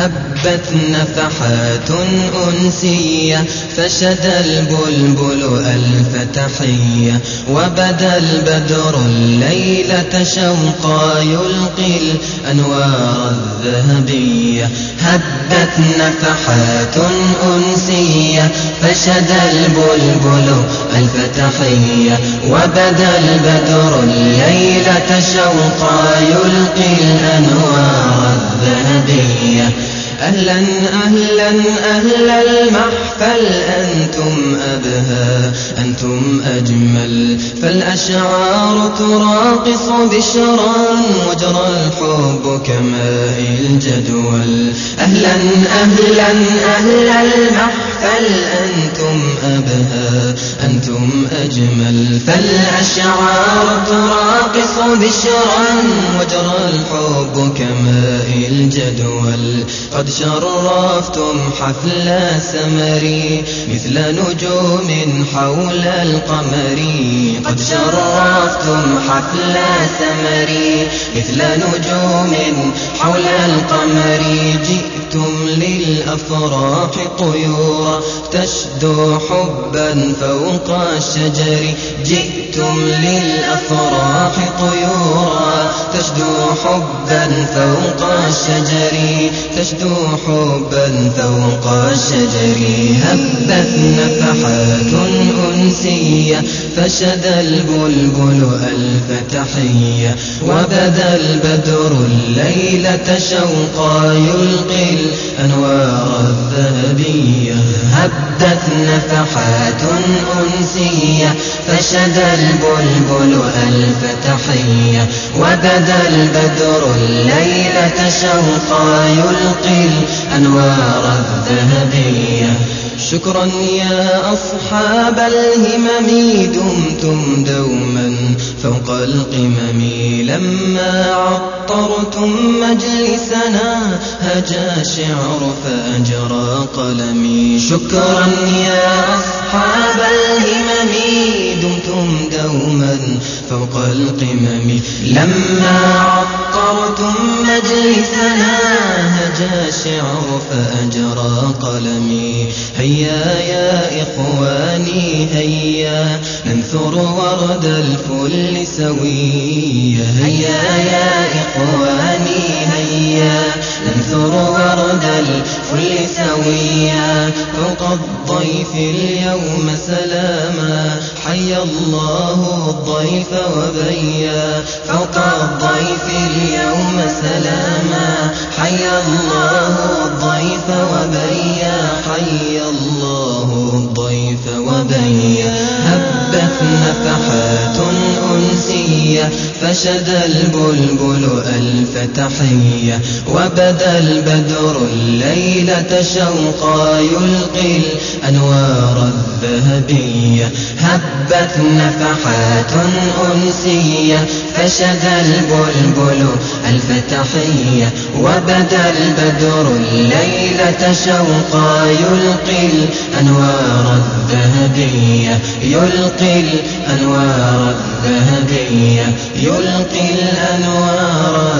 هبت نفحات أنسية فشد البلبل ألف تحية وبدا البدر الليلة شوقا يلقي الأنوار الذهبية. هبت نفحات أنسية فشد البلبل ألف تحية وبدا البدر الليلة شوقا يلقي الأنوار أهلا أهلا أهل المحفل أنتم أبهى أنتم أجمل. فالأشعار تراقص بشرا وجرى الحب كماء الجدول. أهلا أهلا أهل المحفل أنتم أبهى؟ أنتم أجمل. فالأشعار تراقص بشرا وجرى الحب كماء الجدول. قد شرفتم حفل سمري مثل نجوم حول القمر. قد شرفتم حفل سمري مثل نجوم حول القمر. جئتم للأفراح طيورا تشدو حبا فوق الشجر. جئتم للأفراح طيورا حبا فوق الشجر تشدو حبا فوق الشجر. هبت نفحات أنسية فشد البلبل ألف تحية. وبدا البدر الليلة شوقا يلقي الأنوار الذهبية. هبت نفحات أنسية فشد البلبل ألف تحية وبدأ البدر الليلة شوقا يلقي الأنوار الذهبية. شكرا يا أصحاب الهمم دمتم دوما. فوق القمم لما عطرتم مجلسنا هجا شعر فأجرى قلمي. شكرا يا أصحاب الهمم دمتم دوما فوق القمم. لما عطرتم مجلسنا هجا شعر فأجرى قلمي. هيا يا إخواني هيا ننثر ورد الفل سويا هيا يا إخواني هيا. ننثر ورد الفل سويا. فوق الضيف اليوم سلاما. حي الله الضيف وبيا. فوق الضيف اليوم سلاما. أنسية فشد البلبل ألف تحية وبدا البدر الليلة شوقا يلقي الأنوار الذهبية. هبت نفحات أنسية فشد البلبل ألف تحية وبدا البدر الليلة شوقا يلقي الأنوار الذهبية. يلقي الأنوار الذهبية يلقي الأنوار الذهبية